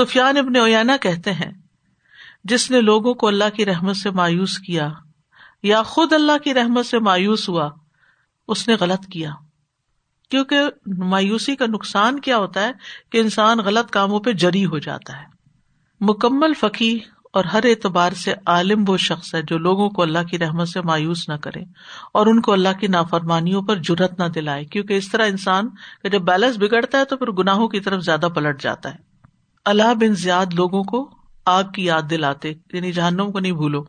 سفیان ابن اویانا کہتے ہیں، جس نے لوگوں کو اللہ کی رحمت سے مایوس کیا یا خود اللہ کی رحمت سے مایوس ہوا، اس نے غلط کیا۔ کیونکہ مایوسی کا نقصان کیا ہوتا ہے کہ انسان غلط کاموں پہ جری ہو جاتا ہے۔ مکمل فقی اور ہر اعتبار سے عالم وہ شخص ہے جو لوگوں کو اللہ کی رحمت سے مایوس نہ کرے اور ان کو اللہ کی نافرمانیوں پر جرت نہ دلائے۔ کیونکہ اس طرح انسان کا جب بیلنس بگڑتا ہے تو پھر گناہوں کی طرف زیادہ پلٹ جاتا ہے۔ اللہ بن زیاد لوگوں کو آگ کی یاد دلاتے یعنی جہنم کو نہیں بھولو۔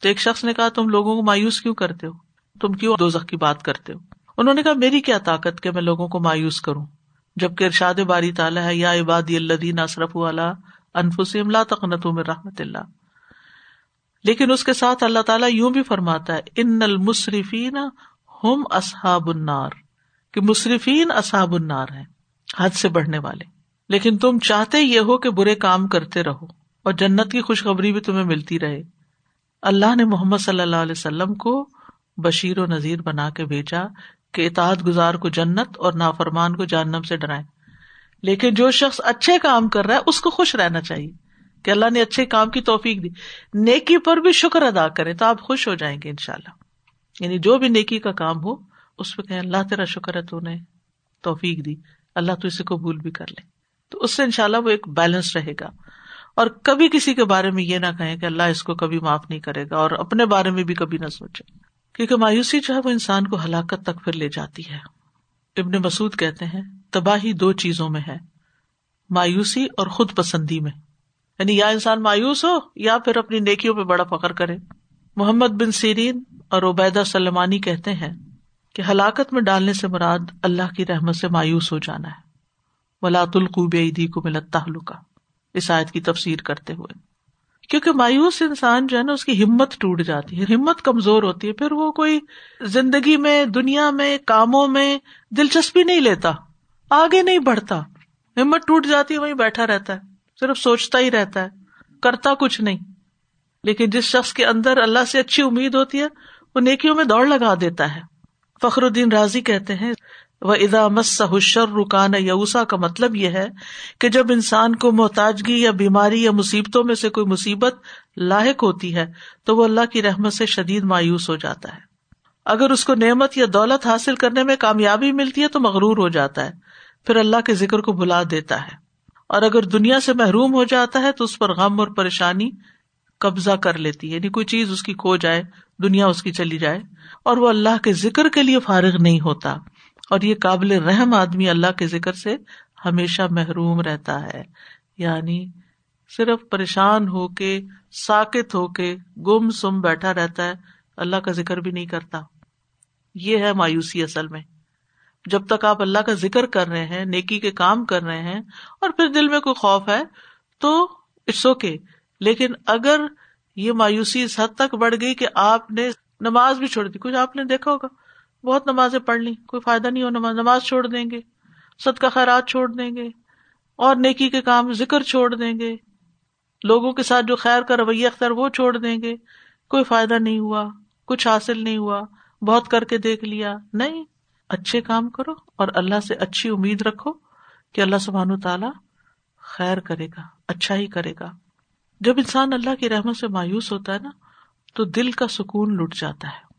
تو ایک شخص نے کہا، تم لوگوں کو مایوس کیوں کرتے ہو؟ تم کیوں دو کی بات کرتے ہو؟ انہوں نے کہا، میری کیا طاقت کہ میں لوگوں کو مایوس کروں؟ جبکہ ارشاد باری تعالیٰ ہے، یا عبادی اللہ اصرف والا انفسم لا تقنطوا من رحمت اللہ۔ لیکن اس کے ساتھ اللہ تعالیٰ یوں بھی فرماتا ہے، ان المصرفین ہم اصحاب النار۔ کہ مصرفین اصحاب النار ہیں، حد سے بڑھنے والے۔ لیکن تم چاہتے یہ ہو کہ برے کام کرتے رہو اور جنت کی خوشخبری بھی تمہیں ملتی رہے۔ اللہ نے محمد صلی اللہ علیہ وسلم کو بشیر و نذیر بنا کے بھیجا کہ اطاعت گزار کو جنت اور نافرمان کو جہنم سے ڈرائے لیکن جو شخص اچھے کام کر رہا ہے، اس کو خوش رہنا چاہیے کہ اللہ نے اچھے کام کی توفیق دی۔ نیکی پر بھی شکر ادا کرے تو آپ خوش ہو جائیں گے ان شاء اللہ یعنی جو بھی نیکی کا کام ہو، اس پہ کہ اللہ تیرا شکر ہے، تو نے توفیق دی۔ اللہ تو اسے قبول بھی کر لے۔ تو اس سے ان شاء اللہ وہ ایک بیلنس رہے گا۔ اور کبھی کسی کے بارے میں یہ نہ کہیں کہ اللہ اس کو کبھی معاف نہیں کرے گا اور اپنے بارے میں بھی کبھی نہ سوچے۔ کیونکہ مایوسی جو ہے وہ انسان کو ہلاکت تک پھر لے جاتی ہے۔ ابن مسعود کہتے ہیں، تباہی دو چیزوں میں ہے، مایوسی اور خود پسندی میں۔ یعنی یا انسان مایوس ہو یا پھر اپنی نیکیوں پہ بڑا فخر کرے۔ محمد بن سیرین اور عبیدہ سلمانی کہتے ہیں کہ ہلاکت میں ڈالنے سے مراد اللہ کی رحمت سے مایوس ہو جانا ہے۔ ولاۃ القوب عیدی کو ملتا کا اس آیت کی تفسیر کرتے ہوئے۔ کیونکہ مایوس انسان جو ہے نا، اس کی ہمت ٹوٹ جاتی ہے، ہمت کمزور ہوتی ہے، پھر وہ کوئی زندگی میں، دنیا میں، کاموں میں دلچسپی نہیں لیتا، آگے نہیں بڑھتا، ہمت ٹوٹ جاتی ہے، وہیں بیٹھا رہتا ہے، صرف سوچتا ہی رہتا ہے، کرتا کچھ نہیں۔ لیکن جس شخص کے اندر اللہ سے اچھی امید ہوتی ہے، وہ نیکیوں میں دوڑ لگا دیتا ہے۔ فخر الدین راضی کہتے ہیں وہ ادا مسر رکان یوسا کا مطلب یہ ہے کہ جب انسان کو محتاجگی یا بیماری یا مصیبتوں میں سے کوئی مصیبت لاحق ہوتی ہے، تو وہ اللہ کی رحمت سے شدید مایوس ہو جاتا ہے۔ اگر اس کو نعمت یا دولت حاصل کرنے میں کامیابی ملتی ہے، تو مغرور ہو جاتا ہے۔ پھر اللہ کے ذکر کو بلا دیتا ہے۔ اور اگر دنیا سے محروم ہو جاتا ہے، تو اس پر غم اور پریشانی قبضہ کر لیتی ہے۔ یعنی کوئی چیز اس کی کھو جائے، دنیا اس کی چلی جائے، اور وہ اللہ کے ذکر کے لیے فارغ نہیں ہوتا۔ اور یہ قابل رحم آدمی اللہ کے ذکر سے ہمیشہ محروم رہتا ہے۔ یعنی صرف پریشان ہو کے، ساکت ہو کے، گم سم بیٹھا رہتا ہے، اللہ کا ذکر بھی نہیں کرتا۔ یہ ہے مایوسی اصل میں۔ جب تک آپ اللہ کا ذکر کر رہے ہیں، نیکی کے کام کر رہے ہیں، اور پھر دل میں کوئی خوف ہے، تو اٹس اوکے لیکن اگر یہ مایوسی اس حد تک بڑھ گئی کہ آپ نے نماز بھی چھوڑ دی کچھ آپ نے دیکھا ہوگا۔ بہت نمازیں پڑھ لی کوئی فائدہ نہیں ہو نماز نماز چھوڑ دیں گے سد کا خیرات چھوڑ دیں گے، اور نیکی کے کام، ذکر چھوڑ دیں گے، لوگوں کے ساتھ جو خیر کا رویہ اختر وہ چھوڑ دیں گے، کوئی فائدہ نہیں ہوا، کچھ حاصل نہیں ہوا، بہت کر کے دیکھ لیا، نہیں، اچھے کام کرو اور اللہ سے اچھی امید رکھو کہ اللہ سبحان تعالی خیر کرے گا اچھا ہی کرے گا۔ جب انسان اللہ کی رحمت سے مایوس ہوتا ہے نا، تو دل کا سکون لٹ جاتا ہے۔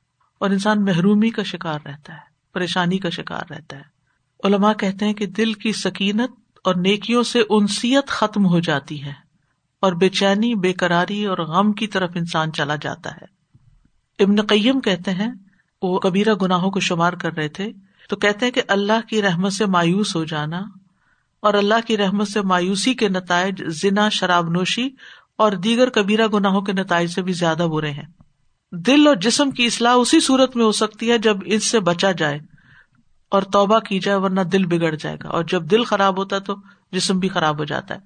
اور انسان محرومی کا شکار رہتا ہے، پریشانی کا شکار رہتا ہے۔ علماء کہتے ہیں کہ دل کی سکینت اور نیکیوں سے انسیت ختم ہو جاتی ہے اور بے چینی، بے قراری اور غم کی طرف انسان چلا جاتا ہے۔ ابن قیم کہتے ہیں، وہ کبیرہ گناہوں کو شمار کر رہے تھے، تو کہتے ہیں کہ اللہ کی رحمت سے مایوس ہو جانا اور اللہ کی رحمت سے مایوسی کے نتائج ذنا شراب نوشی اور دیگر کبیرہ گناہوں کے نتائج سے بھی زیادہ برے ہیں۔ دل اور جسم کی اصلاح اسی صورت میں ہو سکتی ہے جب اس سے بچا جائے اور توبہ کی جائے، ورنہ دل بگڑ جائے گا۔ اور جب دل خراب ہوتا ہے تو جسم بھی خراب ہو جاتا ہے۔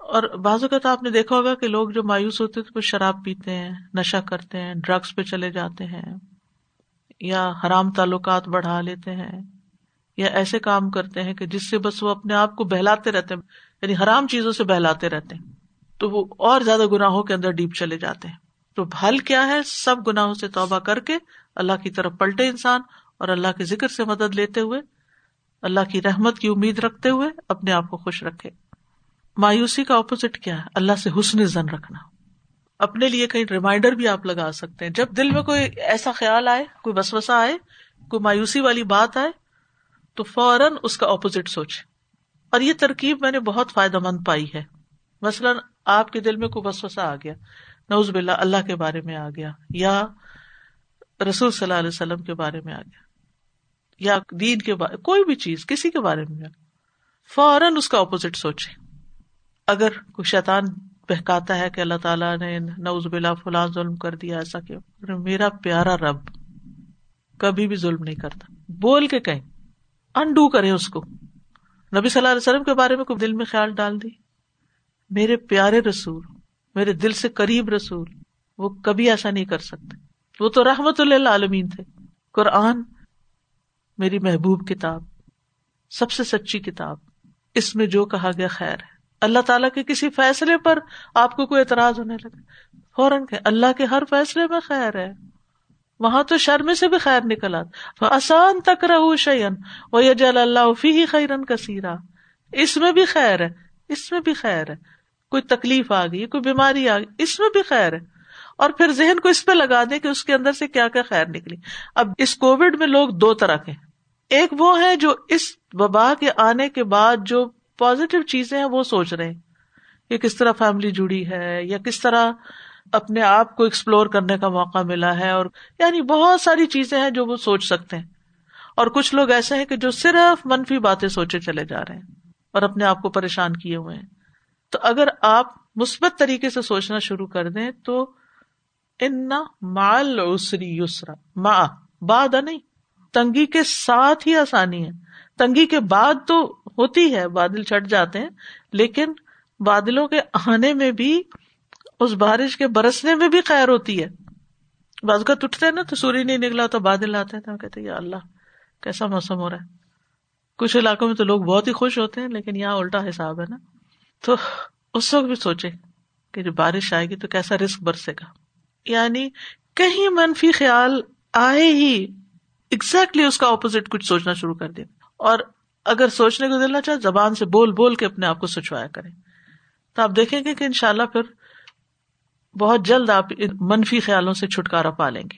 اور بعض اوقات آپ نے دیکھا ہوگا کہ لوگ جو مایوس ہوتے تو وہ شراب پیتے ہیں نشا کرتے ہیں ڈرگس پہ چلے جاتے ہیں، یا حرام تعلقات بڑھا لیتے ہیں، یا ایسے کام کرتے ہیں کہ جس سے بس وہ اپنے آپ کو بہلاتے رہتے ہیں یعنی حرام چیزوں سے بہلاتے رہتے ہیں، تو وہ اور زیادہ گناہوں کے اندر ڈیپ چلے جاتے ہیں۔ تو حل کیا ہے سب گناہوں سے توبہ کر کے اللہ کی طرف پلٹے انسان اور اللہ کے ذکر سے مدد لیتے ہوئے، اللہ کی رحمت کی امید رکھتے ہوئے اپنے آپ کو خوش رکھے۔ مایوسی کا اپوزٹ کیا ہے؟ اللہ سے حسن زن رکھنا۔ اپنے لیے کئی ریمائنڈر بھی آپ لگا سکتے ہیں۔ جب دل میں کوئی ایسا خیال آئے، کوئی بسوسا آئے، کوئی مایوسی والی بات آئے، تو فوراً اس کا اپوزٹ سوچے اور یہ ترکیب میں نے بہت فائدہ مند پائی ہے۔ مثلاً آپ کے دل میں کوئی بسوسا آ گیا۔ نوز باللہ، اللہ کے بارے میں آ گیا، یا رسول صلی اللہ علیہ وسلم کے بارے میں آ گیا، یا دین کے بارے، کوئی بھی چیز، کسی کے بارے میں فوراً اس کا اپوزٹ سوچے۔ اگر کوئی شیطان بہکاتا ہے کہ اللہ تعالیٰ نے نوز بلا فلاں ظلم کر دیا، ایسا کیوں؟ میرا پیارا رب کبھی بھی ظلم نہیں کرتا۔ بول کے کہیں انڈو کرے اس کو۔ نبی صلی اللہ علیہ وسلم کے بارے میں کوئی دل میں خیال ڈال دی؟ میرے پیارے رسول میرے دل سے قریب رسول، وہ کبھی ایسا نہیں کر سکتے۔ وہ تو رحمت اللہ عالمین تھے۔ قرآن میری محبوب کتاب، سب سے سچی کتاب، اس میں جو کہا گیا خیر ہے۔ اللہ تعالیٰ کے کسی فیصلے پر آپ کو کوئی اعتراض ہونے لگے فوراً کہ اللہ کے ہر فیصلے میں خیر ہے۔ وہاں تو شرم سے بھی خیر نکل آتا۔ آسان تک رہو شعین وہ جل اللہ فی ہی خیرن کثیرا اس میں بھی خیر ہے، اس میں بھی خیر ہے۔ کوئی تکلیف آ گئی، کوئی بیماری آ گئی، اس میں بھی خیر ہے۔ اور پھر ذہن کو اس پہ لگا دے کہ اس کے اندر سے کیا کیا خیر نکلی۔ اب اس کووڈ میں لوگ دو طرح کے ایک وہ ہے جو اس وبا کے آنے کے بعد جو پازیٹیو چیزیں ہیں وہ سوچ رہے ہیں۔ کہ کس طرح فیملی جڑی ہے یا کس طرح اپنے آپ کو ایکسپلور کرنے کا موقع ملا ہے اور یعنی بہت ساری چیزیں ہیں جو وہ سوچ سکتے ہیں۔ اور کچھ لوگ ایسے ہیں کہ جو صرف منفی باتیں سوچے چلے جا رہے ہیں اور اپنے آپ کو پریشان کیے ہوئے ہیں۔ تو اگر آپ مثبت طریقے سے سوچنا شروع کر دیں تو ان مال اسری یسرا۔ ما باد نہیں۔ تنگی کے ساتھ ہی آسانی ہے۔ تنگی کے بعد تو ہوتی ہے، بادل چھٹ جاتے ہیں، لیکن بادلوں کے آنے میں بھی، اس بارش کے برسنے میں بھی خیر ہوتی ہے۔ بعض کا اٹھتے نا تو سوری نہیں نکلا تو بادل آتے ہیں، تو کہتے یا اللہ، کیسا موسم ہو رہا ہے۔ کچھ علاقوں میں تو لوگ بہت ہی خوش ہوتے ہیں، لیکن یہاں الٹا حساب ہے نا۔ تو اس وقت بھی سوچے کہ جو بارش آئے گی تو کیسا رسک برسے گا؟ یعنی کہیں منفی خیال آئے ہی exactly اس کا اپوزٹ کچھ سوچنا شروع کر دیا اور اگر سوچنے کو دلنا چاہے، زبان سے بول بول کے اپنے آپ کو سچوایا کریں تو آپ دیکھیں گے کہ ان شاء اللہ پھر بہت جلد آپ منفی خیالوں سے چھٹکارا پا لیں گے۔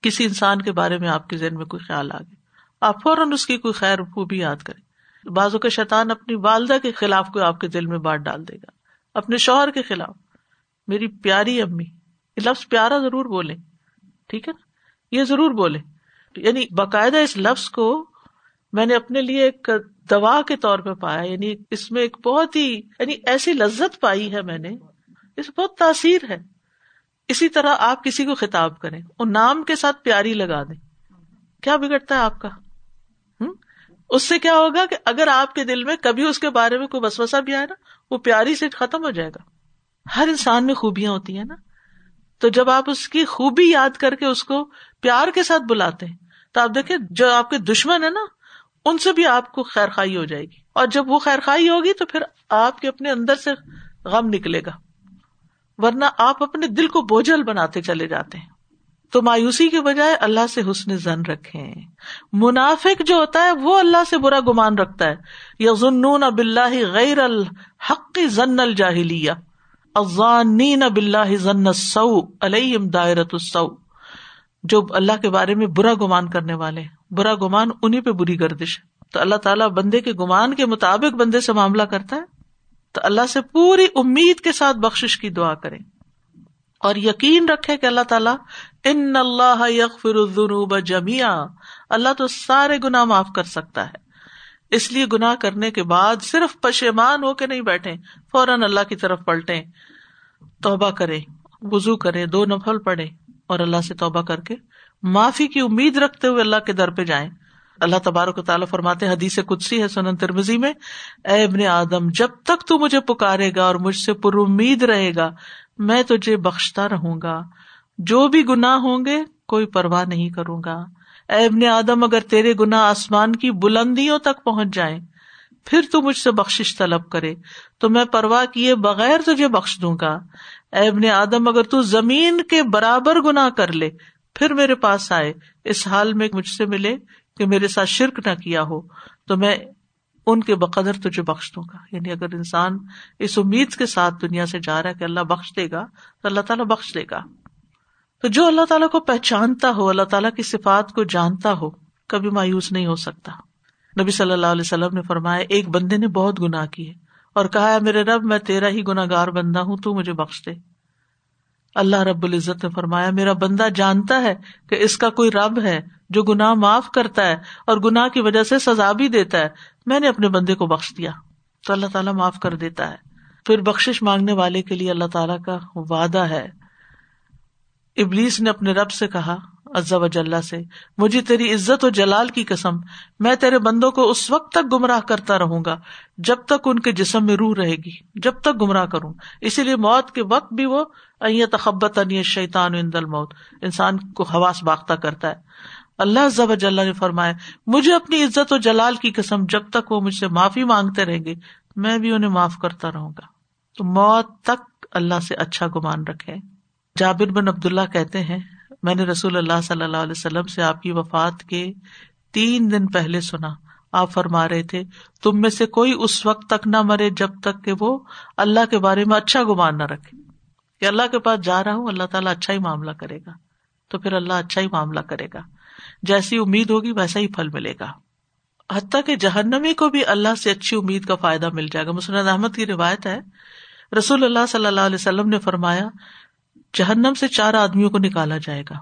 کسی انسان کے بارے میں آپ کے ذہن میں کوئی خیال آ گیا۔ آپ فوراً اس کی کوئی خیر خوبی یاد کریں۔ بازو کے شیطان اپنی والدہ کے خلاف کوئی آپ کے دل میں بانٹ ڈال دے گا، اپنے شوہر کے خلاف۔ میری پیاری امی، یہ لفظ پیارا ضرور بولے ٹھیک ہے نا؟ یہ ضرور بولے یعنی باقاعدہ اس لفظ کو میں نے اپنے لیے ایک دوا کے طور پہ پایا یعنی اس میں ایک بہت ہی یعنی ایسی لذت پائی ہے میں نے۔ اس بہت تاثیر ہے۔ اسی طرح آپ کسی کو خطاب کریں اور نام کے ساتھ پیاری لگا دیں۔ کیا بگڑتا ہے آپ کا؟ اس سے کیا ہوگا کہ اگر آپ کے دل میں کبھی اس کے بارے میں کوئی بسوسا بھی آئے نا، وہ پیاری سے ختم ہو جائے گا۔ ہر انسان میں خوبیاں ہوتی ہیں نا۔ تو جب آپ اس کی خوبی یاد کر کے اس کو پیار کے ساتھ بلاتے ہیں، تو آپ دیکھیں، جو آپ کے دشمن ہے نا، ان سے بھی آپ کو خیر خائی ہو جائے گی۔ اور جب وہ خیر خائی ہوگی تو پھر آپ کے اپنے اندر سے غم نکلے گا۔ ورنہ آپ اپنے دل کو بوجھل بناتے چلے جاتے ہیں۔ تو مایوسی کے بجائے اللہ سے حسن زن رکھے منافق جو ہوتا ہے وہ اللہ سے برا گمان رکھتا ہے۔ یا ضنون اب اللہ غیر الحق ضن الجاہلیہ۔ ازان اب اللہ ضن سو علیم دائرت جو اللہ کے بارے میں برا گمان کرنے والے برا گمان انہیں پہ بری گردش ہے۔ تو اللہ تعالیٰ بندے کے گمان کے مطابق بندے سے معاملہ کرتا ہے۔ تو اللہ سے پوری امید کے ساتھ بخش کی دعا کرے اور یقین رکھے کہ اللہ تعالیٰ ان اللہ الذنوب جمیا اللہ تو سارے گنا معاف کر سکتا ہے۔ اس لیے گناہ کرنے کے بعد صرف پشیمان ہو کے نہیں بیٹھے فوراً اللہ کی طرف پلٹے توبہ کرے وزو کرے دو نفل پڑے اور اللہ سے توبہ کر کے معافی کی امید رکھتے ہوئے اللہ کے در پہ جائیں۔ اللہ تبارک و تعالیٰ فرماتے حدیث کدسی ہے سنن ترمزی میں، اے ابن آدم، جب تک تو مجھے پکارے گا اور مجھ سے پر امید رہے گا میں تجھے بخشتا رہوں گا۔ جو بھی گناہ ہوں گے، کوئی پرواہ نہیں کروں گا۔ اے ابن آدم، اگر تیرے گنا آسمان کی بلندیوں تک پہنچ جائیں، پھر تو مجھ سے بخش طلب کرے۔ تو میں پرواہ کیے بغیر تجھے بخش دوں گا۔ اے ابن آدم، اگر تو زمین کے برابر گنا کر لے، پھر میرے پاس آئے۔ اس حال میں مجھ سے ملے کہ میرے ساتھ شرک نہ کیا ہو۔ تو میں ان کے بقدر تجھے بخش دوں گا۔ یعنی اگر انسان اس امید کے ساتھ دنیا سے جا رہا ہے کہ اللہ بخش دے گا، تو اللہ تعالیٰ بخش دے گا۔ تو جو اللہ تعالیٰ کو پہچانتا ہو، اللہ تعالیٰ کی صفات کو جانتا ہو، کبھی مایوس نہیں ہو سکتا۔ نبی صلی اللہ علیہ وسلم نے فرمایا، ایک بندے نے بہت گناہ کیے۔ اور کہا ہے میرے رب، میں تیرا ہی گناگار بندہ ہوں، تو مجھے بخش دے۔ اللہ رب العزت نے فرمایا، میرا بندہ جانتا ہے کہ اس کا کوئی رب ہے جو گناہ معاف کرتا ہے اور گناہ کی وجہ سے سزا بھی دیتا ہے، میں نے اپنے بندے کو بخش دیا۔ تو اللہ تعالیٰ معاف کر دیتا ہے۔ پھر بخش مانگنے والے کے لیے اللہ تعالیٰ کا وعدہ ہے۔ ابلیس نے اپنے رب سے کہا و جل سے، مجھے تیری عزت و جلال کی قسم، میں تیرے بندوں کو اس وقت تک گمراہ کرتا رہوں گا جب تک ان کے جسم میں روح رہے گی، جب تک گمراہ کروں۔ اسی لیے موت کے وقت بھی وہ تخبت شیطان موت انسان کو حواس باختہ کرتا ہے۔ اللہ ضب نے فرمایا، مجھے اپنی عزت و جلال کی قسم جب تک وہ مجھ سے معافی مانگتے رہیں گے، میں بھی انہیں معاف کرتا رہوں گا۔ تو موت تک اللہ سے اچھا گمان رکھے۔ جابر بن عبد اللہ کہتے ہیں، میں نے رسول اللہ صلی اللہ علیہ وسلم سے آپ کی وفات کے تین دن پہلے سنا۔ آپ فرما رہے تھے، تم میں سے کوئی اس وقت تک نہ مرے جب تک کہ وہ اللہ کے بارے میں اچھا گمان نہ رکھے۔ کہ اللہ کے پاس جا رہا ہوں، اللہ تعالیٰ اچھا ہی معاملہ کرے گا۔ تو پھر اللہ اچھا ہی معاملہ کرے گا۔ جیسی امید ہوگی ویسا ہی پھل ملے گا۔ حتیٰ کہ جہنمی کو بھی اللہ سے اچھی امید کا فائدہ مل جائے گا۔ مسند احمد کی روایت ہے، رسول اللہ صلی اللہ علیہ وسلم نے فرمایا، جہنم سے چار آدمیوں کو نکالا جائے گا۔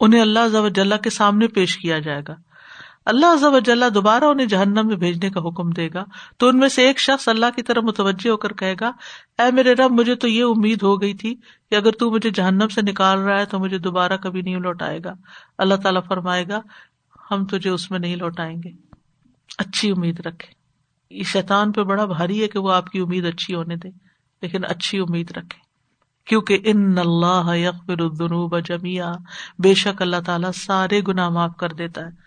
انہیں اللہ کے سامنے پیش کیا جائے گا۔ اللہ دوبارہ انہیں جہنم میں بھیجنے کا حکم دے گا تو ان میں سے ایک شخص اللہ کی طرح متوجہ ہو کر کہے گا، اے میرے رب، مجھے تو یہ امید ہو گئی تھی کہ اگر تو مجھے جہنم سے نکال رہا ہے تو مجھے دوبارہ کبھی نہیں لوٹائے گا۔ اللہ تعالیٰ فرمائے گا، ہم تجھے اس میں نہیں لوٹائیں گے۔ اچھی امید رکھے۔ یہ شیطان پہ بڑا بھاری ہے کہ وہ آپ کی امید اچھی ہونے دے، لیکن اچھی امید رکھے۔ کیونکہ ان اللہ الذنوب جمیا بے شک اللہ تعالیٰ سارے گناہ معاف کر دیتا ہے۔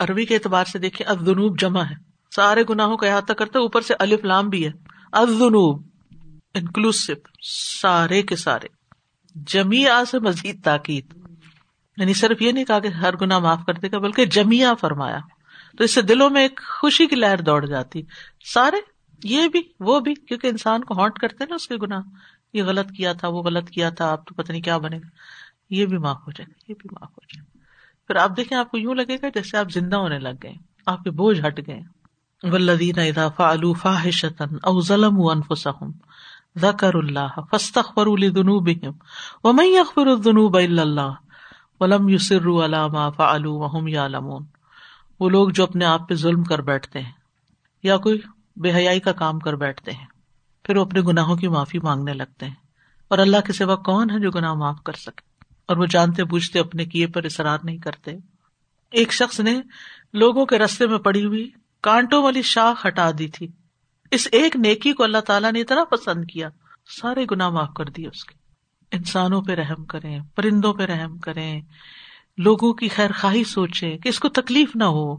عربی کے اعتبار سے دیکھیے ادنوب جمع ہے۔ سارے گناہوں کا احاطہ کرتے اوپر سے الف لام بھی ہے۔ ادنوب انکلوسو سارے کے سارے۔ جمیا سے مزید تاکید۔ یعنی صرف یہ نہیں کہا کہ ہر گناہ معاف کر دے گا، بلکہ جمیا فرمایا۔ تو اس سے دلوں میں ایک خوشی کی لہر دوڑ جاتی۔ سارے، یہ بھی، وہ بھی، کیونکہ انسان کو ہانٹ کرتے نا اس کے گناہ۔ یہ غلط کیا تھا، وہ غلط کیا تھا آپ تو پتہ نہیں کیا بنے گا۔ یہ بھی معاف ہو جائے گا، یہ بھی معاف ہو جائے گا۔ پھر آپ دیکھیں آپ کو یوں لگے گا جیسے آپ زندہ ہونے لگ گئے آپ کے بوجھ ہٹ گئے ولدین اذا فعلوا فاحشة او ظلموا انفسهم ذکر اللہ فاستغفروا لذنوبهم ومن يغفر الذنوب الا الله ولم يصروا على ما فعلوا وهم يعلمون وہ لوگ جو اپنے آپ پہ ظلم کر بیٹھتے ہیں یا کوئی بے حیائی کا کام کر بیٹھتے ہیں، پھر وہ اپنے گناہوں کی معافی مانگنے لگتے ہیں۔ اور اللہ کے سوا کون ہے جو گناہ معاف کر سکے؟ اور وہ جانتے بوجھتے اپنے کیے پر اصرار نہیں کرتے۔ ایک شخص نے لوگوں کے رستے میں پڑی ہوئی کانٹوں والی شاخ ہٹا دی تھی۔ اس ایک نیکی کو اللہ تعالیٰ نے اتنا پسند کیا، سارے گنا معاف کر دیے اس کے۔ انسانوں پہ رحم کریں، پرندوں پہ رحم کریں، لوگوں کی خیر خواہی سوچے کہ اس کو تکلیف نہ ہو،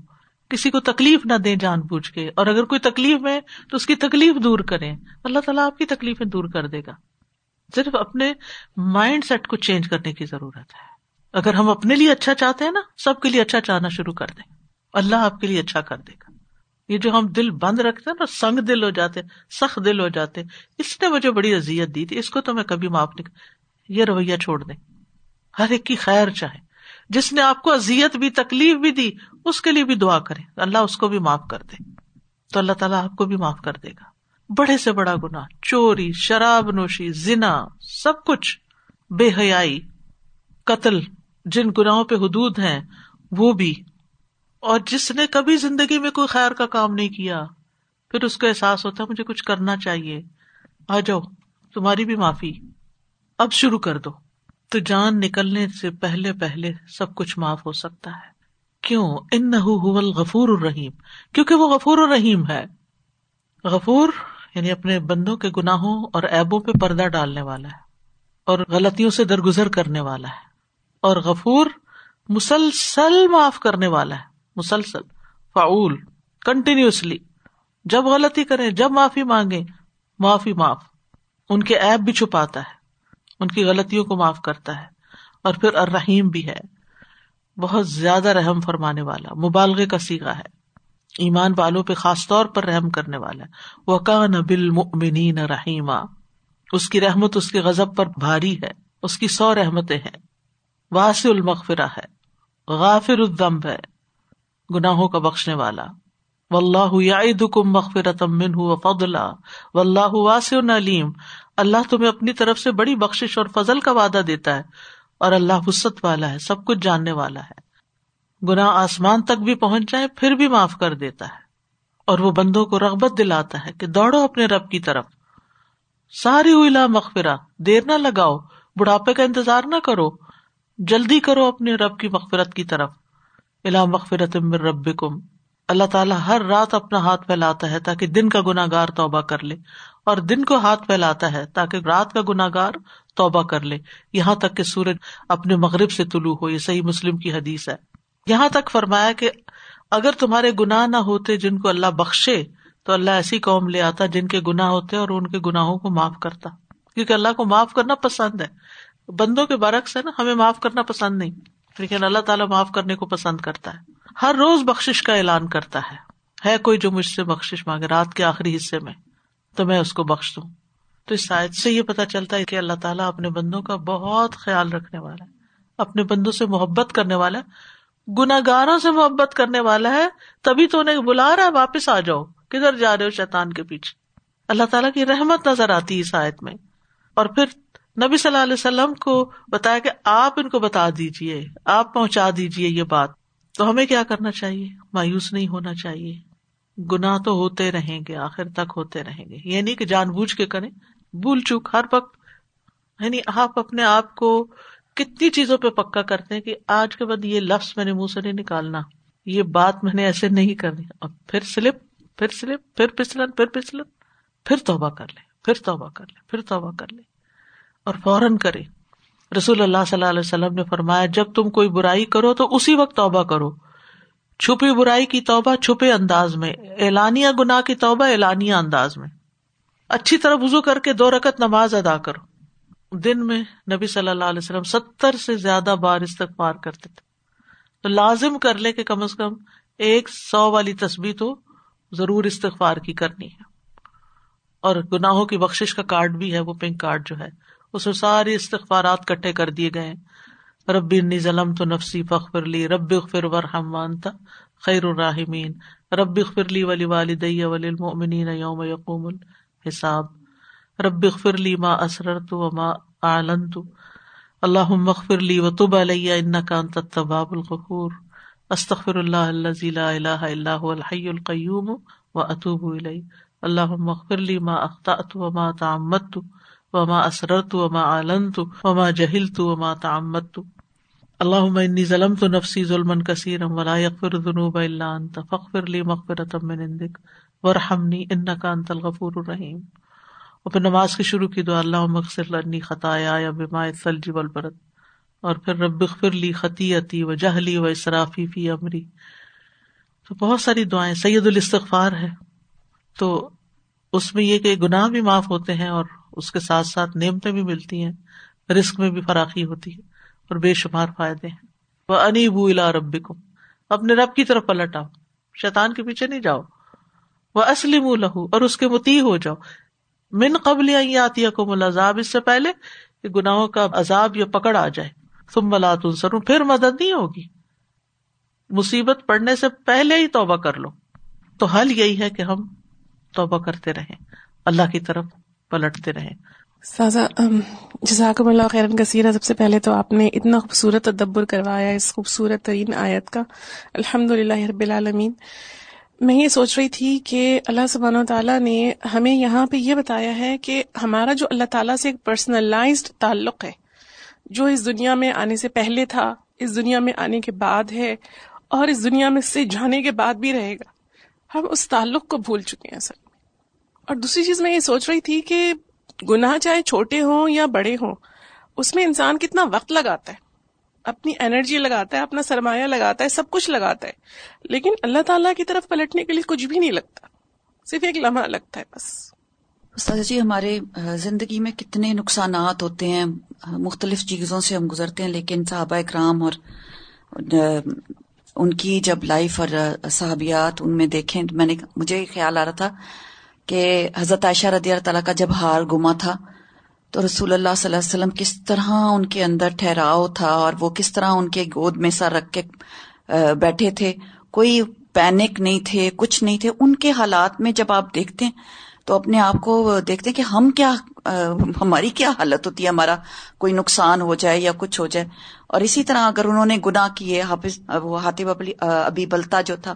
کسی کو تکلیف نہ دے جان بوجھ کے۔ اور اگر کوئی تکلیف ہے تو اس کی تکلیف دور کرے اللہ تعالیٰ آپ کی تکلیفیں دور کر دے گا۔ صرف اپنے مائنڈ سیٹ کو چینج کرنے کی ضرورت ہے۔ اگر ہم اپنے لیے اچھا چاہتے ہیں نا، سب کے لیے اچھا چاہنا شروع کر دیں۔ اللہ آپ کے لیے اچھا کر دے گا۔ یہ جو ہم دل بند رکھتے ہیں نا، سنگ دل ہو جاتے سخت دل ہو جاتے اس نے مجھے بڑی ازیت دی تھی، اس کو تو میں کبھی معاف نہیں یہ رویہ چھوڑ دیں۔ ہر ایک کی خیر چاہے جس نے آپ کو ازیت بھی، تکلیف بھی دی، اس کے لیے بھی دعا کرے اللہ اس کو بھی معاف کر دے۔ تو اللہ تعالیٰ آپ کو بھی معاف کر دے گا۔ بڑے سے بڑا گنا چوری، شراب نوشی، زنا، سب کچھ بے حیائی، قتل، جن گناہوں پہ حدود ہیں، وہ بھی۔ اور جس نے کبھی زندگی میں کوئی خیر کا کام نہیں کیا، پھر اس کو احساس ہوتا ہے، مجھے کچھ کرنا چاہیے۔ آ جاؤ، تمہاری بھی معافی۔ اب شروع کر دو۔ تو جان نکلنے سے پہلے پہلے سب کچھ معاف ہو سکتا ہے۔ کیوں؟ ان غفور الرحیم، کیونکہ وہ غفور الرحیم ہے۔ غفور یعنی اپنے بندوں کے گناہوں اور ایبوں پہ پردہ ڈالنے والا ہے اور غلطیوں سے درگزر کرنے والا ہے اور غفور مسلسل معاف کرنے والا ہے، مسلسل، فعول کنٹینیوسلی جب غلطی کرے جب معافی مانگے معافی معاف۔ ان کے ایب بھی چھپاتا ہے، ان کی غلطیوں کو معاف کرتا ہے۔ اور پھر الرحیم بھی ہے، بہت زیادہ رحم فرمانے والا، مبالغے کا سیگا ہے۔ ایمان والوں پہ خاص طور پر رحم کرنے والا ہے۔ وہ کا نبل رحیمہ اس کی رحمت اس کے غزب پر بھاری ہے، اس کی سو رحمتیں ہیں۔ واسع المغفرہ ہے، غافر الدم ہے، گناہوں کا بخشنے والا۔ و اللہ یادم مغفرت من ہُو و اللہ واسع علیم اللہ تمہیں اپنی طرف سے بڑی بخش اور فضل کا وعدہ دیتا ہے اور اللہ وسط والا ہے، سب کچھ جاننے والا ہے۔ گناہ آسمان تک بھی پہنچ جائے، پھر بھی معاف کر دیتا ہے۔ اور وہ بندوں کو رغبت دلاتا ہے کہ دوڑو اپنے رب کی طرف۔ ساری ہوئی لا مغفرہ، دیر نہ لگاؤ، بڑھاپے کا انتظار نہ کرو۔ جلدی کرو اپنے رب کی مغفرت کی طرف۔ الا مغفرت رب کم اللہ تعالیٰ ہر رات اپنا ہاتھ پھیلاتا ہے تاکہ دن کا گناہ گار توبہ کر لے۔ اور دن کو ہاتھ پھیلاتا ہے تاکہ رات کا گناہ گار توبہ کر لے۔ یہاں تک کہ سورج اپنے مغرب سے طلوع ہو، یہ صحیح مسلم کی حدیث ہے۔ یہاں تک فرمایا کہ اگر تمہارے گناہ نہ ہوتے جن کو اللہ بخشے، تو اللہ ایسی قوم لے آتا جن کے گناہ ہوتے اور ان کے گناہوں کو معاف کرتا۔ کیونکہ اللہ کو معاف کرنا پسند ہے۔ بندوں کے برعکس ہے نا، ہمیں معاف کرنا پسند نہیں۔ لیکن اللہ تعالیٰ معاف کرنے کو پسند کرتا ہے۔ ہر روز بخش کا اعلان کرتا ہے۔ ہے کوئی جو مجھ سے بخش مانگے، رات کے آخری حصے میں، تو میں اس کو بخش دوں۔ تو اس شاید سے یہ پتا چلتا ہے کہ اللہ تعالیٰ اپنے بندوں کا بہت خیال رکھنے والا ہے۔ اپنے بندوں سے محبت کرنے والا ہے۔ گناگاروں سے محبت کرنے والا ہے، تبھی تو انہیں بلا رہا ہے، واپس آ جاؤ۔ کدھر جا رہے ہو شیتان کے پیچھے؟ اللہ تعالیٰ کی رحمت نظر آتی ہے آیت میں۔ اور پھر نبی صلی اللہ علیہ وسلم کو بتایا کہ آپ ان کو بتا دیجیے آپ پہنچا دیجیے یہ بات۔ تو ہمیں کیا کرنا چاہیے؟ مایوس نہیں ہونا چاہیے۔ گنا تو ہوتے رہیں گے، آخر تک ہوتے رہیں گے۔ یہ نہیں کہ جان بوجھ کے کریں۔ بھول چوک، ہر وقت یعنی آپ اپنے آپ کو کتنی چیزوں پہ پکا کرتے ہیں کہ آج کے بعد یہ لفظ میں نے منہ سے نہیں نکالنا، یہ بات میں نے ایسے نہیں کرنی۔ اور پھر سلپ پھر سلپ، پھر پھسلن پھر پھسلن پھر توبہ کر لے پھر توبہ کر لے پھر توبہ کر لے اور فوراً کرے رسول اللہ صلی اللہ علیہ وسلم نے فرمایا، جب تم کوئی برائی کرو تو اسی وقت توبہ کرو۔ چھپی برائی کی توبہ چھپے انداز میں، اعلانیہ گنا کی توبہ اعلانیہ انداز میں۔ اچھی طرح وزو کر کے دو رکت نماز ادا کرو۔ دن میں نبی صلی اللہ علیہ وسلم ستر سے زیادہ بار استغفار کرتے تھے۔ تو لازم کر لے کہ کم از کم ایک سو والی تصویر تو ضرور استغفار کی کرنی ہے۔ اور گناہوں کی بخش کا کارڈ بھی ہے، وہ پنک کارڈ جو ہے، اس میں ساری استغفارات کٹھے کر دیے گئے ربی انی ظلم تو نفسی فخر لی، رب فر ورحم وانتا خیر الراحمین۔ رب اغفر لی ولی والدی ولی المؤمنین یوم یقوم الحساب۔ رب اغفر لی ما اسررت وما اعلنت. اللہم اغفر لی وتب علی انکا انت التواب الغفور. استغفر اللہ الذی لا الہ الا هو الحی القیوم واتوب الی اللہم اغفر لی ما اخطأت وما تعمدت وما اسرت وما عالنت وما جہلت وما تعمدت. اللهم انی ظلمت نفسی ظلما کثیرا ولا یغفر الذنوب الا انت. فاغفر لي مغفرة من عندك وارحمني انك انت الغفور الرحیم. اور پھر نماز کی شروع کی دعا اللہ مغفر لنی خطایا یا بما الثلج والبرد۔ اور پھر رب اغفر لی خطیئتی و جہلی و اسرافی فی امری۔ تو بہت ساری دعائیں، سید الاستغفار ہے۔ تو اس میں یہ کہ گناہ بھی معاف ہوتے ہیں اور اس کے ساتھ ساتھ نعمتیں بھی ملتی ہیں رسک میں بھی فراخی ہوتی ہے اور بے شمار فائدے ہیں۔ وہ انی بو الا رب اپنے رب کی طرف پلٹ آؤ شیتان کے پیچھے نہیں جاؤ۔ وہ اسلم لہو اور اس کے متی ہو جاؤ۔ من قبل آتی کو ملازاب اس سے پہلے کہ گناہوں کا عذاب یا پکڑ آ جائے۔ تم ملا تم پھر مدد نہیں ہوگی۔ مصیبت پڑنے سے پہلے ہی توبہ کر لو۔ تو حل یہی ہے کہ ہم توبہ کرتے رہیں۔ اللہ کی طرف پلٹتے رہے سازا جزاکم اللہ خیر کثیر سب سے پہلے تو آپ نے اتنا خوبصورت تدبر کروایا، اس خوبصورت ترین آیت کا۔ الحمد للہ رب العالمین۔ میں یہ سوچ رہی تھی کہ اللہ سبحان و تعالیٰ نے ہمیں یہاں پہ یہ بتایا ہے کہ ہمارا جو اللہ تعالیٰ سے ایک پرسنلائزڈ تعلق ہے، جو اس دنیا میں آنے سے پہلے تھا، اس دنیا میں آنے کے بعد ہے، اور اس دنیا میں سے جانے کے بعد بھی رہے گا۔ ہم اس تعلق کو بھول چکے ہیں سر اور دوسری چیز میں یہ سوچ رہی تھی کہ گناہ چاہے چھوٹے ہوں یا بڑے ہوں، اس میں انسان کتنا وقت لگاتا ہے۔ اپنی انرجی لگاتا ہے، اپنا سرمایہ لگاتا ہے، سب کچھ لگاتا ہے۔ لیکن اللہ تعالیٰ کی طرف پلٹنے کے لیے کچھ بھی نہیں لگتا۔ صرف ایک لمحہ لگتا ہے بس۔ استاد جی ہمارے زندگی میں کتنے نقصانات ہوتے ہیں۔ مختلف چیزوں سے ہم گزرتے ہیں، لیکن صحابہ اکرام اور ان کی جب لائف اور صحابیات ان میں دیکھیں میں نے، مجھے خیال آ رہا تھا کہ حضرت عائشہ رضی اللہ تعالیٰ کا جب ہار گما تھا تو رسول اللہ صلی اللہ علیہ وسلم کس طرح ان کے اندر ٹھہراؤ تھا اور وہ کس طرح ان کے گود میں سر رکھ کے بیٹھے تھے؟ کوئی پینک نہیں تھے، کچھ نہیں تھے۔ ان کے حالات میں جب آپ دیکھتے ہیں، تو اپنے آپ کو دیکھتے ہیں کہ ہم کیا ہماری کیا حالت ہوتی ہے؟ ہمارا کوئی نقصان ہو جائے یا کچھ ہو جائے۔ اور اسی طرح اگر انہوں نے گناہ کیے، حافظ، وہ حاطب ابھی بلتا جو تھا،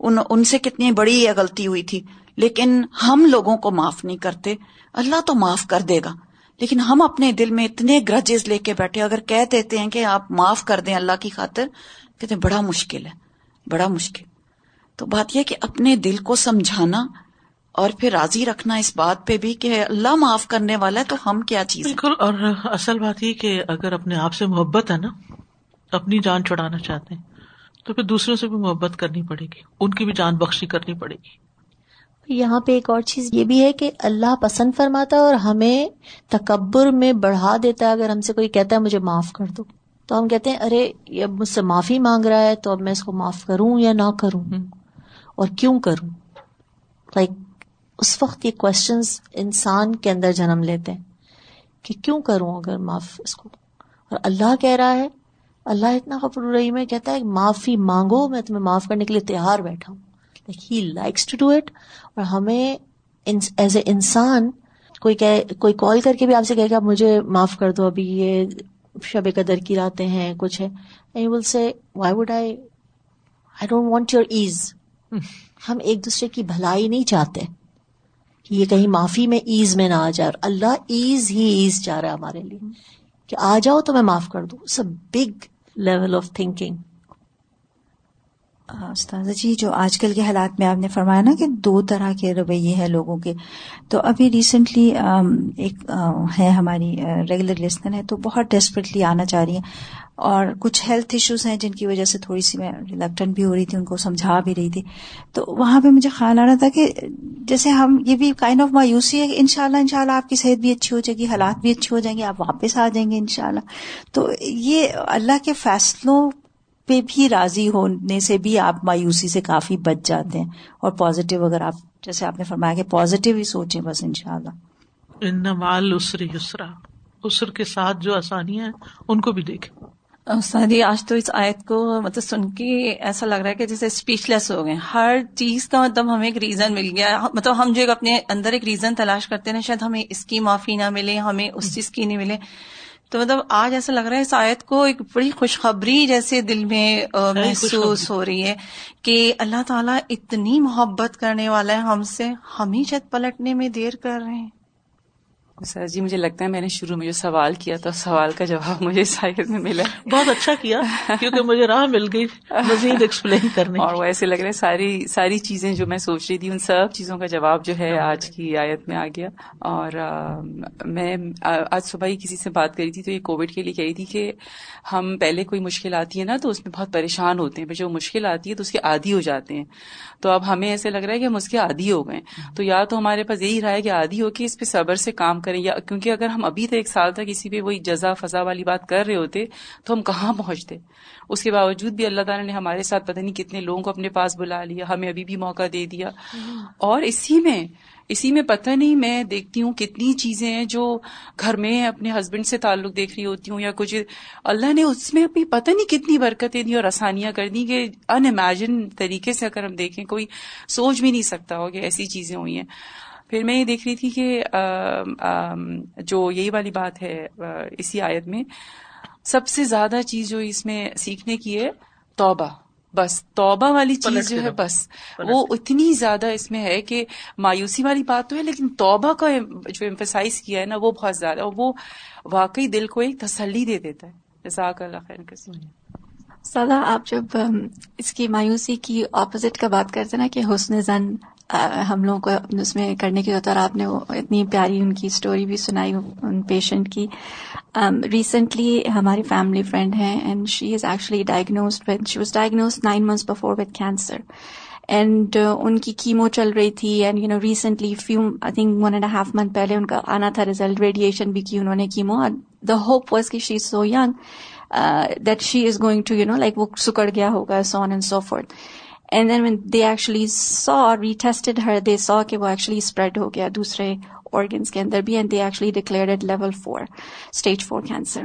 ان ان سے کتنی بڑی غلطی ہوئی تھی۔ لیکن ہم لوگوں کو معاف نہیں کرتے۔ اللہ تو معاف کر دے گا۔ لیکن ہم اپنے دل میں اتنے گرجز لے کے بیٹھے، اگر کہہ دیتے ہیں کہ آپ معاف کر دیں اللہ کی خاطر، کہتے ہیں بڑا مشکل ہے، بڑا مشکل۔ تو بات یہ کہ اپنے دل کو سمجھانا اور پھر راضی رکھنا اس بات پہ بھی کہ اللہ معاف کرنے والا ہے تو ہم کیا چیز بالکل، اور اصل بات یہ کہ اگر اپنے آپ سے محبت ہے نا، اپنی جان چھڑانا چاہتے ہیں، تو پھر دوسروں سے بھی محبت کرنی پڑے گی، ان کی بھی جان بخشی کرنی پڑے گی۔ یہاں پہ ایک اور چیز یہ بھی ہے کہ اللہ پسند فرماتا ہے اور ہمیں تکبر میں بڑھا دیتا ہے۔ اگر ہم سے کوئی کہتا ہے مجھے معاف کر دو تو ہم کہتے ہیں ارے یہ مجھ سے معافی مانگ رہا ہے تو اب میں اس کو معاف کروں یا نہ کروں؟ اور کیوں کروں؟ لائک اس وقت یہ کوشچنس انسان کے اندر جنم لیتے ہیں کہ کیوں کروں اگر معاف اس کو؟ اور اللہ کہہ رہا ہے اللہ اتنا غفر الرحیم ہے کہتا ہے معافی مانگو میں تمہیں معاف کرنے کے لیے تیار بیٹھا ہوں۔ He likes to do it اور ہمیں ایز اے انسان کوئی کوئی کال کر کے بھی آپ سے کہ آپ مجھے معاف کر دو ابھی یہ شب قدر کی راتیں ہیں کچھ ہے۔ ول سے why would I I don't want your as ہم ایک دوسرے کی بھلائی نہیں چاہتے کہ یہ کہیں معافی میں ایز میں نہ آ جائے۔ اور اللہ ایز ہی ایز چاہ رہا ہے ہمارے لیے۔ کہ آ جاؤ تو میں معاف کر دوں۔ It's a big level of thinking استاذہ جی جو آج کل کے حالات میں آپ نے فرمایا نا کہ دو طرح کے رویے ہیں لوگوں کے، تو ابھی ریسنٹلی ایک ہے ہماری ریگولر لسنر ہے تو بہت ڈیسپریٹلی آنا چاہ رہی ہیں اور کچھ ہیلتھ ایشوز ہیں جن کی وجہ سے تھوڑی سی میں ریلیکٹنٹ بھی ہو رہی تھی، ان کو سمجھا بھی رہی تھی۔ تو وہاں پہ مجھے خیال آ رہا تھا کہ جیسے ہم، یہ بھی کائنڈ آف مایوسی ہے کہ ان شاء اللہ ان شاء اللہ آپ کی صحت بھی اچھی ہو جائے گی، حالات بھی اچھے ہو جائیں گے، آپ واپس آ جائیں گے ان شاء اللہ تو یہ اللہ کے فیصلوں پہ بھی راضی ہونے سے بھی آپ مایوسی سے کافی بچ جاتے ہیں اور پازیٹیو اگر آپ جیسے آپ نے فرمایا کہ پازیٹیو ہی سوچیں بس ان شاء اللہ ان مال اسری یسرا۔ اسر کے ساتھ جو آسانیاں ہیں ان کو بھی دیکھیں۔ سادی آج تو اس آیت کو مطلب سن کے ایسا لگ رہا ہے کہ جیسے اسپیچ لیس ہو گئے ہر چیز کا مطلب ہمیں ایک ریزن مل گیا۔ مطلب ہم جو اپنے اندر ایک ریزن تلاش کرتے ہیں شاید ہمیں اس کی معافی نہ ملے ہمیں اس چیز کی نہیں ملے۔ تو مطلب آج ایسا لگ رہا ہے اس آیت کو ایک بڑی خوشخبری جیسے دل میں محسوس ہو رہی ہے کہ اللہ تعالیٰ اتنی محبت کرنے والا ہے ہم سے ہم ہی شاید پلٹنے میں دیر کر رہے ہیں۔ سر جی مجھے لگتا ہے میں نے شروع میں جو سوال کیا تھا سوال کا جواب مجھے میں ملا بہت اچھا کیا کیونکہ مجھے راہ مل گئی مزید ایکسپلین کرنے اور وہ ایسے لگ رہے ساری ساری چیزیں جو میں سوچ رہی تھی ان سب چیزوں کا جواب جو ہے آج کی آیت میں آ گیا۔ اور میں آج صبح ہی کسی سے بات کری تھی تو یہ کووڈ کے لیے کہی تھی کہ ہم پہلے کوئی مشکل آتی ہے نا تو اس میں بہت پریشان ہوتے ہیں پھر جو مشکل آتی ہے تو اس کے عادی ہو جاتے ہیں۔ تو اب ہمیں ایسے لگ رہا ہے کہ ہم اس کے عادی ہو گئے تو یا تو ہمارے پاس یہی رہا ہے کہ عادی ہو کے اس پہ صبر سے کام کریں یا کیونکہ اگر ہم ابھی تک ایک سال تک کسی پہ وہی جزا فضا والی بات کر رہے ہوتے تو ہم کہاں پہنچتے؟ اس کے باوجود بھی اللہ تعالیٰ نے ہمارے ساتھ پتہ نہیں کتنے لوگوں کو اپنے پاس بلا لیا، ہمیں ابھی بھی موقع دے دیا۔ اور اسی میں اسی میں پتہ نہیں میں دیکھتی ہوں کتنی چیزیں ہیں جو گھر میں اپنے ہسبینڈ سے تعلق دیکھ رہی ہوتی ہوں یا کچھ۔ اللہ نے اس میں ابھی پتہ نہیں کتنی برکتیں دی اور آسانیاں کر دی کہ ان امیجن طریقے سے اگر ہم دیکھیں، کوئی سوچ بھی نہیں سکتا ہو کہ ایسی چیزیں ہوئی ہیں۔ پھر میں یہ دیکھ رہی تھی کہ جو یہی والی بات ہے اسی آیت میں سب سے زیادہ چیز جو اس میں سیکھنے کی ہے توبہ۔ بس توبہ والی چیز جو ہے بس۔ وہ اتنی زیادہ اس میں ہے کہ مایوسی والی بات تو ہے لیکن توبہ کا جو امفسائز کیا ہے نا وہ بہت زیادہ وہ واقعی دل کو ایک تسلی دے دیتا ہے۔ جزاک اللہ خیر سادہ آپ جب اس کی مایوسی کی اپوزٹ کا بات کرتے نا کہ حسن زن ہم لوگوں کو اس میں کرنے کی ہوتا اور آپ نے وہ اتنی پیاری ان کی اسٹوری بھی سنائی، ان پیشنٹ کی۔ ریسنٹلی ہماری فیملی فرینڈ ہیں and she is actually diagnose she was diagnose nine months before with cancer and ان کی کیمو چل رہی تھی and you know recently few I think one and half month پہلے ان کا آنا تھا ریزلٹ ریڈیشن بھی کی انہوں نے کیمو دا ہوپ واز کی she is so young that she is going to you know like وہ سکڑ گیا ہوگا so on and so forth and then when they actually so retested her they saw کہ وہ actually spread ہو گیا دوسرے organs کے اندر بھی and they actually declared level four stage four cancer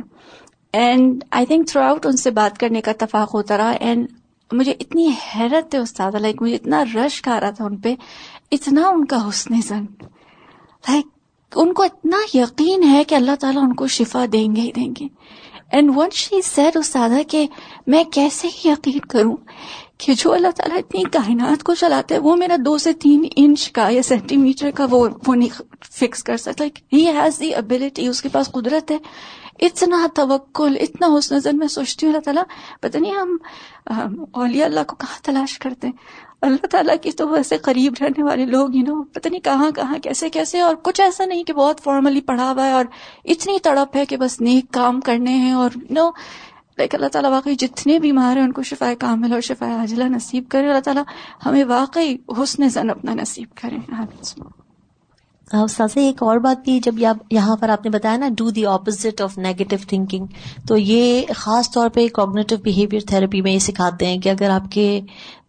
and I think throughout ان سے بات کرنے کا اتفاق ہوتا رہا اینڈ مجھے اتنی حیرت ہے استاد لائک مجھے اتنا رش کھا رہا تھا ان پہ اتنا ان کا حسن زن لائک ان کو اتنا یقین ہے کہ اللہ تعالیٰ ان کو شفا دیں گے ہی دیں گے اینڈ ون شی سیٹ استادا کہ میں کیسے ہی یقین کروں کہ جو اللہ تعالیٰ اتنی کائنات کو چلاتے وہ میرا دو سے تین انچ کا یا سینٹی میٹر کا وہ نہیں فکس کر سکتا۔ ہی ہیز دی ابلٹی اس کے پاس قدرت ہے۔ اتنا توکل، اتنا حسن نظر میں سوچتی ہوں اللہ تعالیٰ۔ پتہ نہیں ہم اولیاء اللہ کو کہاں تلاش کرتے ہیں؟ اللہ تعالیٰ کی تو ویسے قریب رہنے والے لوگ یو نو پتہ نہیں کہاں کہاں، کیسے کیسے۔ اور کچھ ایسا نہیں کہ بہت فارملی پڑھا ہوا ہے اور اتنی تڑپ ہے کہ بس نیک کام کرنے ہیں اور نو لائک اللہ تعالیٰ واقعی جتنے بیمار ہیں ان کو شفا کامل اور شفا عاجلہ نصیب کرے اللہ تعالیٰ ہمیں واقعی حسن زن اپنا نصیب کرے استاذ ایک اور بات بھی جب یہاں پر آپ نے بتایا نا do the opposite of negative thinking تو یہ خاص طور پہ کوگنیٹو بہیویئر تھراپی میں یہ سکھاتے ہیں کہ اگر آپ کے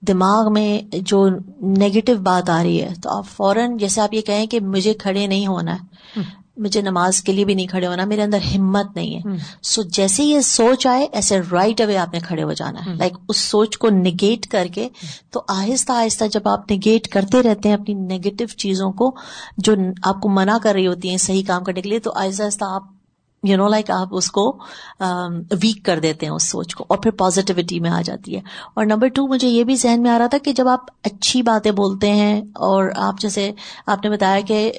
دماغ میں جو نیگیٹو بات آ رہی ہے تو آپ فوراً جیسے آپ یہ کہیں کہ مجھے کھڑے نہیں ہونا ہے۔ مجھے نماز کے لیے بھی نہیں کھڑے ہونا میرے اندر ہمت نہیں ہے۔ سو جیسے یہ سوچ آئے ایسے رائٹ اوے آپ نے کھڑے ہو جانا ہے۔ لائک اس سوچ کو نگیٹ کر کے تو آہستہ آہستہ جب آپ نگیٹ کرتے رہتے ہیں اپنی نیگیٹو چیزوں کو جو آپ کو منع کر رہی ہوتی ہیں صحیح کام کرنے کے لیے تو آہستہ آہستہ آپ یو نو لائک آپ اس کو ویک کر دیتے ہیں اس سوچ کو اور پھر پازیٹیوٹی میں آ جاتی ہے۔ اور نمبر ٹو مجھے یہ بھی ذہن میں آ رہا تھا کہ جب آپ اچھی باتیں بولتے ہیں اور آپ جیسے آپ نے بتایا کہ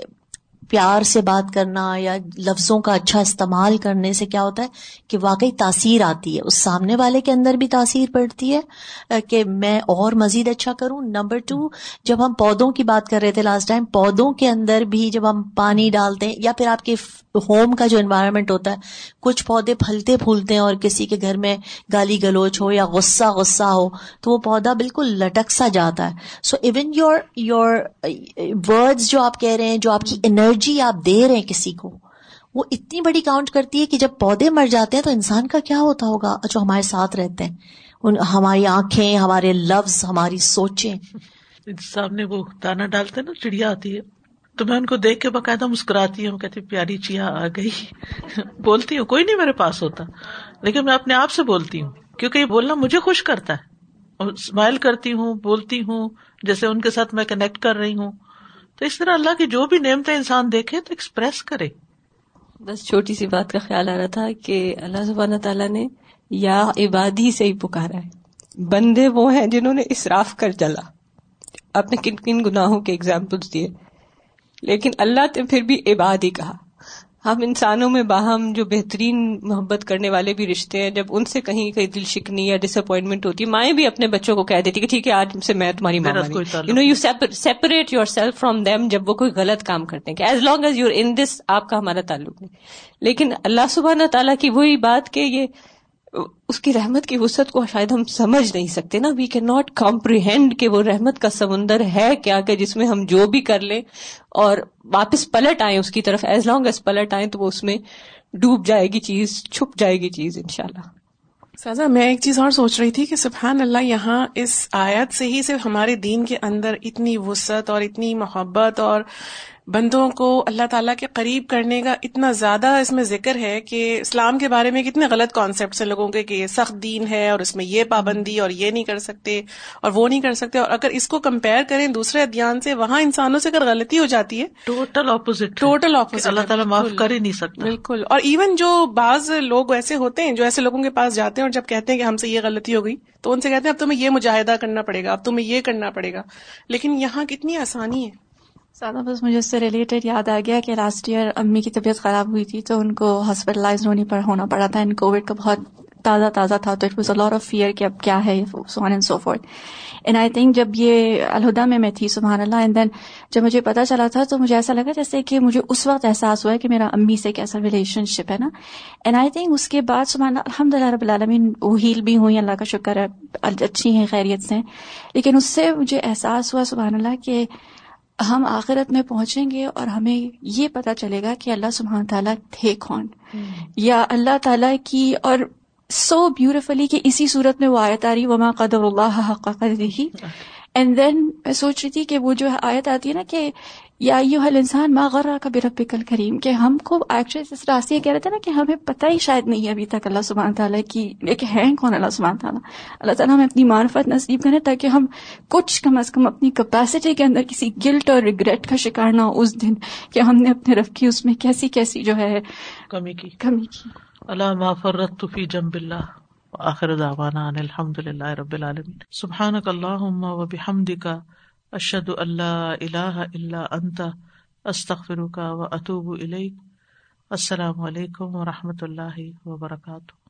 پیار سے بات کرنا یا لفظوں کا اچھا استعمال کرنے سے کیا ہوتا ہے کہ واقعی تاثیر آتی ہے۔ اس سامنے والے کے اندر بھی تاثیر پڑتی ہے کہ میں اور مزید اچھا کروں۔ نمبر ٹو جب ہم پودوں کی بات کر رہے تھے لاسٹ ٹائم پودوں کے اندر بھی جب ہم پانی ڈالتے ہیں یا پھر آپ کے ہوم کا جو انوائرمنٹ ہوتا ہے، کچھ پودے پھلتے پھولتے ہیں اور کسی کے گھر میں گالی گلوچ ہو یا غصہ غصہ ہو، تو وہ پودا بالکل لٹک سا جاتا ہے۔ So even your your words جو آپ کہہ رہے ہیں، جو آپ کی انرجی آپ دے رہے ہیں کسی کو، وہ اتنی بڑی کاؤنٹ کرتی ہے کہ جب پودے مر جاتے ہیں تو انسان کا کیا ہوتا ہوگا؟ جو ہمارے ساتھ رہتے ہیں، ان ہماری آنکھیں، ہمارے لفظ ہماری سوچیں۔ سامنے وہ دانا ڈالتے نا، چڑیا آتی ہے۔ تو میں ان کو دیکھ کے باقاعدہ مسکراتی ہوں، کہتی پیاری چیا آ گئی۔ بولتی ہوں، کوئی نہیں میرے پاس ہوتا۔ لیکن میں اپنے آپ سے بولتی ہوں، کیونکہ یہ بولنا مجھے خوش کرتا ہے۔ اور اسمائل کرتی ہوں، بولتی ہوں، جیسے ان کے ساتھ میں کنیکٹ کر رہی ہوں۔ تو اس طرح اللہ کی جو بھی نعمتیں انسان دیکھے تو ایکسپریس کرے۔ بس چھوٹی سی بات کا خیال آ رہا تھا کہ اللہ سبحانہ تعالیٰ نے یا عبادی سے ہی پکارا ہے۔ بندے وہ ہیں جنہوں نے اسراف کر جلا۔ آپ نے کن کن گناہوں کے اگزامپلس دیے۔ لیکن اللہ نے پھر بھی عباد ہی کہا۔ ہم انسانوں میں باہم جو بہترین محبت کرنے والے بھی رشتے ہیں جب ان سے کہیں کہیں دل شکنی یا ڈس اپوائنٹمنٹ ہوتی ہے مائیں بھی اپنے بچوں کو کہہ دیتی کہ ٹھیک ہے آج سے میں تمہاری ماں you know you separate yourself from them جب وہ کوئی غلط کام کرتے ہیں۔ کہ as long as you're in this آپ کا ہمارا تعلق نہیں۔ لیکن اللہ سبحانہ تعالیٰ کی وہی بات کہ یہ اس کی رحمت کی وسعت کو شاید ہم سمجھ نہیں سکتے نا. وی کین ناٹ کمپریہینڈ کہ وہ رحمت کا سمندر ہے کیا کہ جس میں ہم جو بھی کر لیں اور واپس پلٹ آئیں اس کی طرف. ایز لانگ ایز پلٹ آئیں تو وہ اس میں ڈوب جائے گی چیز، چھپ جائے گی چیز ان شاء اللہ سازا، میں ایک چیز اور سوچ رہی تھی کہ سبحان اللہ، یہاں اس آیت سے ہی صرف ہمارے دین کے اندر اتنی وسعت اور اتنی محبت اور بندوں کو اللہ تعالیٰ کے قریب کرنے کا اتنا زیادہ اس میں ذکر ہے کہ اسلام کے بارے میں کتنے غلط کانسیپٹس ہیں لوگوں کے کہ یہ سخت دین ہے اور اس میں یہ پابندی اور یہ نہیں کر سکتے اور وہ نہیں کر سکتے اور اگر اس کو کمپیئر کریں دوسرے ادھیان سے وہاں انسانوں سے اگر غلطی ہو جاتی ہے ٹوٹل اپوزٹ ٹوٹل اپوزٹ اللہ تعالیٰ معاف کر ہی نہیں سکتا۔ بالکل۔ اور ایون جو بعض لوگ ایسے ہوتے ہیں جو ایسے لوگوں کے پاس جاتے ہیں اور جب کہتے ہیں کہ ہم سے یہ غلطی ہو گئی تو ان سے کہتے ہیں اب تمہیں یہ مجاہدہ کرنا پڑے گا اب تمہیں یہ کرنا پڑے گا۔ لیکن یہاں کتنی آسانی ہے۔ سادہ، بس مجھے اس سے ریلیٹڈ یاد آ گیا کہ لاسٹ ایئر امی کی طبیعت خراب ہوئی تھی تو ان کو ہاسپٹلائز ہونے پر ہونا پڑا تھا ان کووڈ کا بہت تازہ تازہ تھا تو it was a of fear کہ اب کیا ہے so and so forth and I think جب یہ الہدا میں میں تھی، سبحان اللہ اینڈ دین جب مجھے پتا چلا تھا تو مجھے ایسا لگا جیسے کہ مجھے اس وقت احساس ہوا ہے کہ میرا امی سے کیسا ریلیشن شپ ہے نا. اینڈ آئی تھنک اس کے بعد سبحان اللہ الحمد للہ رب العالمین، وہ ہیل بھی ہوئی اللہ کا شکر ہے، اچھی ہیں، خیریت سے لیکن اس سے مجھے احساس ہوا سبحان اللہ کہ ہم آخرت میں پہنچیں گے اور ہمیں یہ پتا چلے گا کہ اللہ سبحانہ تعالیٰ تھے کون۔ یا اللہ تعالیٰ کی اور سو بیوٹیفلی کہ اسی صورت میں وہ آیت آ رہی وما قدر اللہ حق قدرہی اینڈ دین میں سوچ رہی تھی کہ وہ جو آیت آتی ہے نا کہ یا یو حل انسان ما غرہ کا برب کل کریم کہ ہم کو ایکچولی اس راستے یہ کہہ رہے تھے نا کہ ہمیں پتہ ہی شاید نہیں ہے ابھی تک اللہ سبحانہ تعالیٰ کی ایک ہے کون اللہ سبحانہ تعالیٰ؟ اللہ تعالیٰ ہمیں اپنی معرفت نصیب کریں تاکہ ہم کچھ کم از کم اپنی کیپیسٹی کے اندر کسی گلٹ اور ریگریٹ کا شکار نہ ہو اس دن کہ ہم نے اپنے رف کی اس میں کیسی کیسی جو ہے کمی کی۔ کمی کی۔ اللہ ما فرت فی جنب اللہ آخر دعوانا ان الحمد للہ رب العالمین۔ سبحانک اللہم و بحمدک اشد اللہ الہ اللہ انت کا و اطوب السلام علیکم و رحمۃ اللہ وبرکاتہ.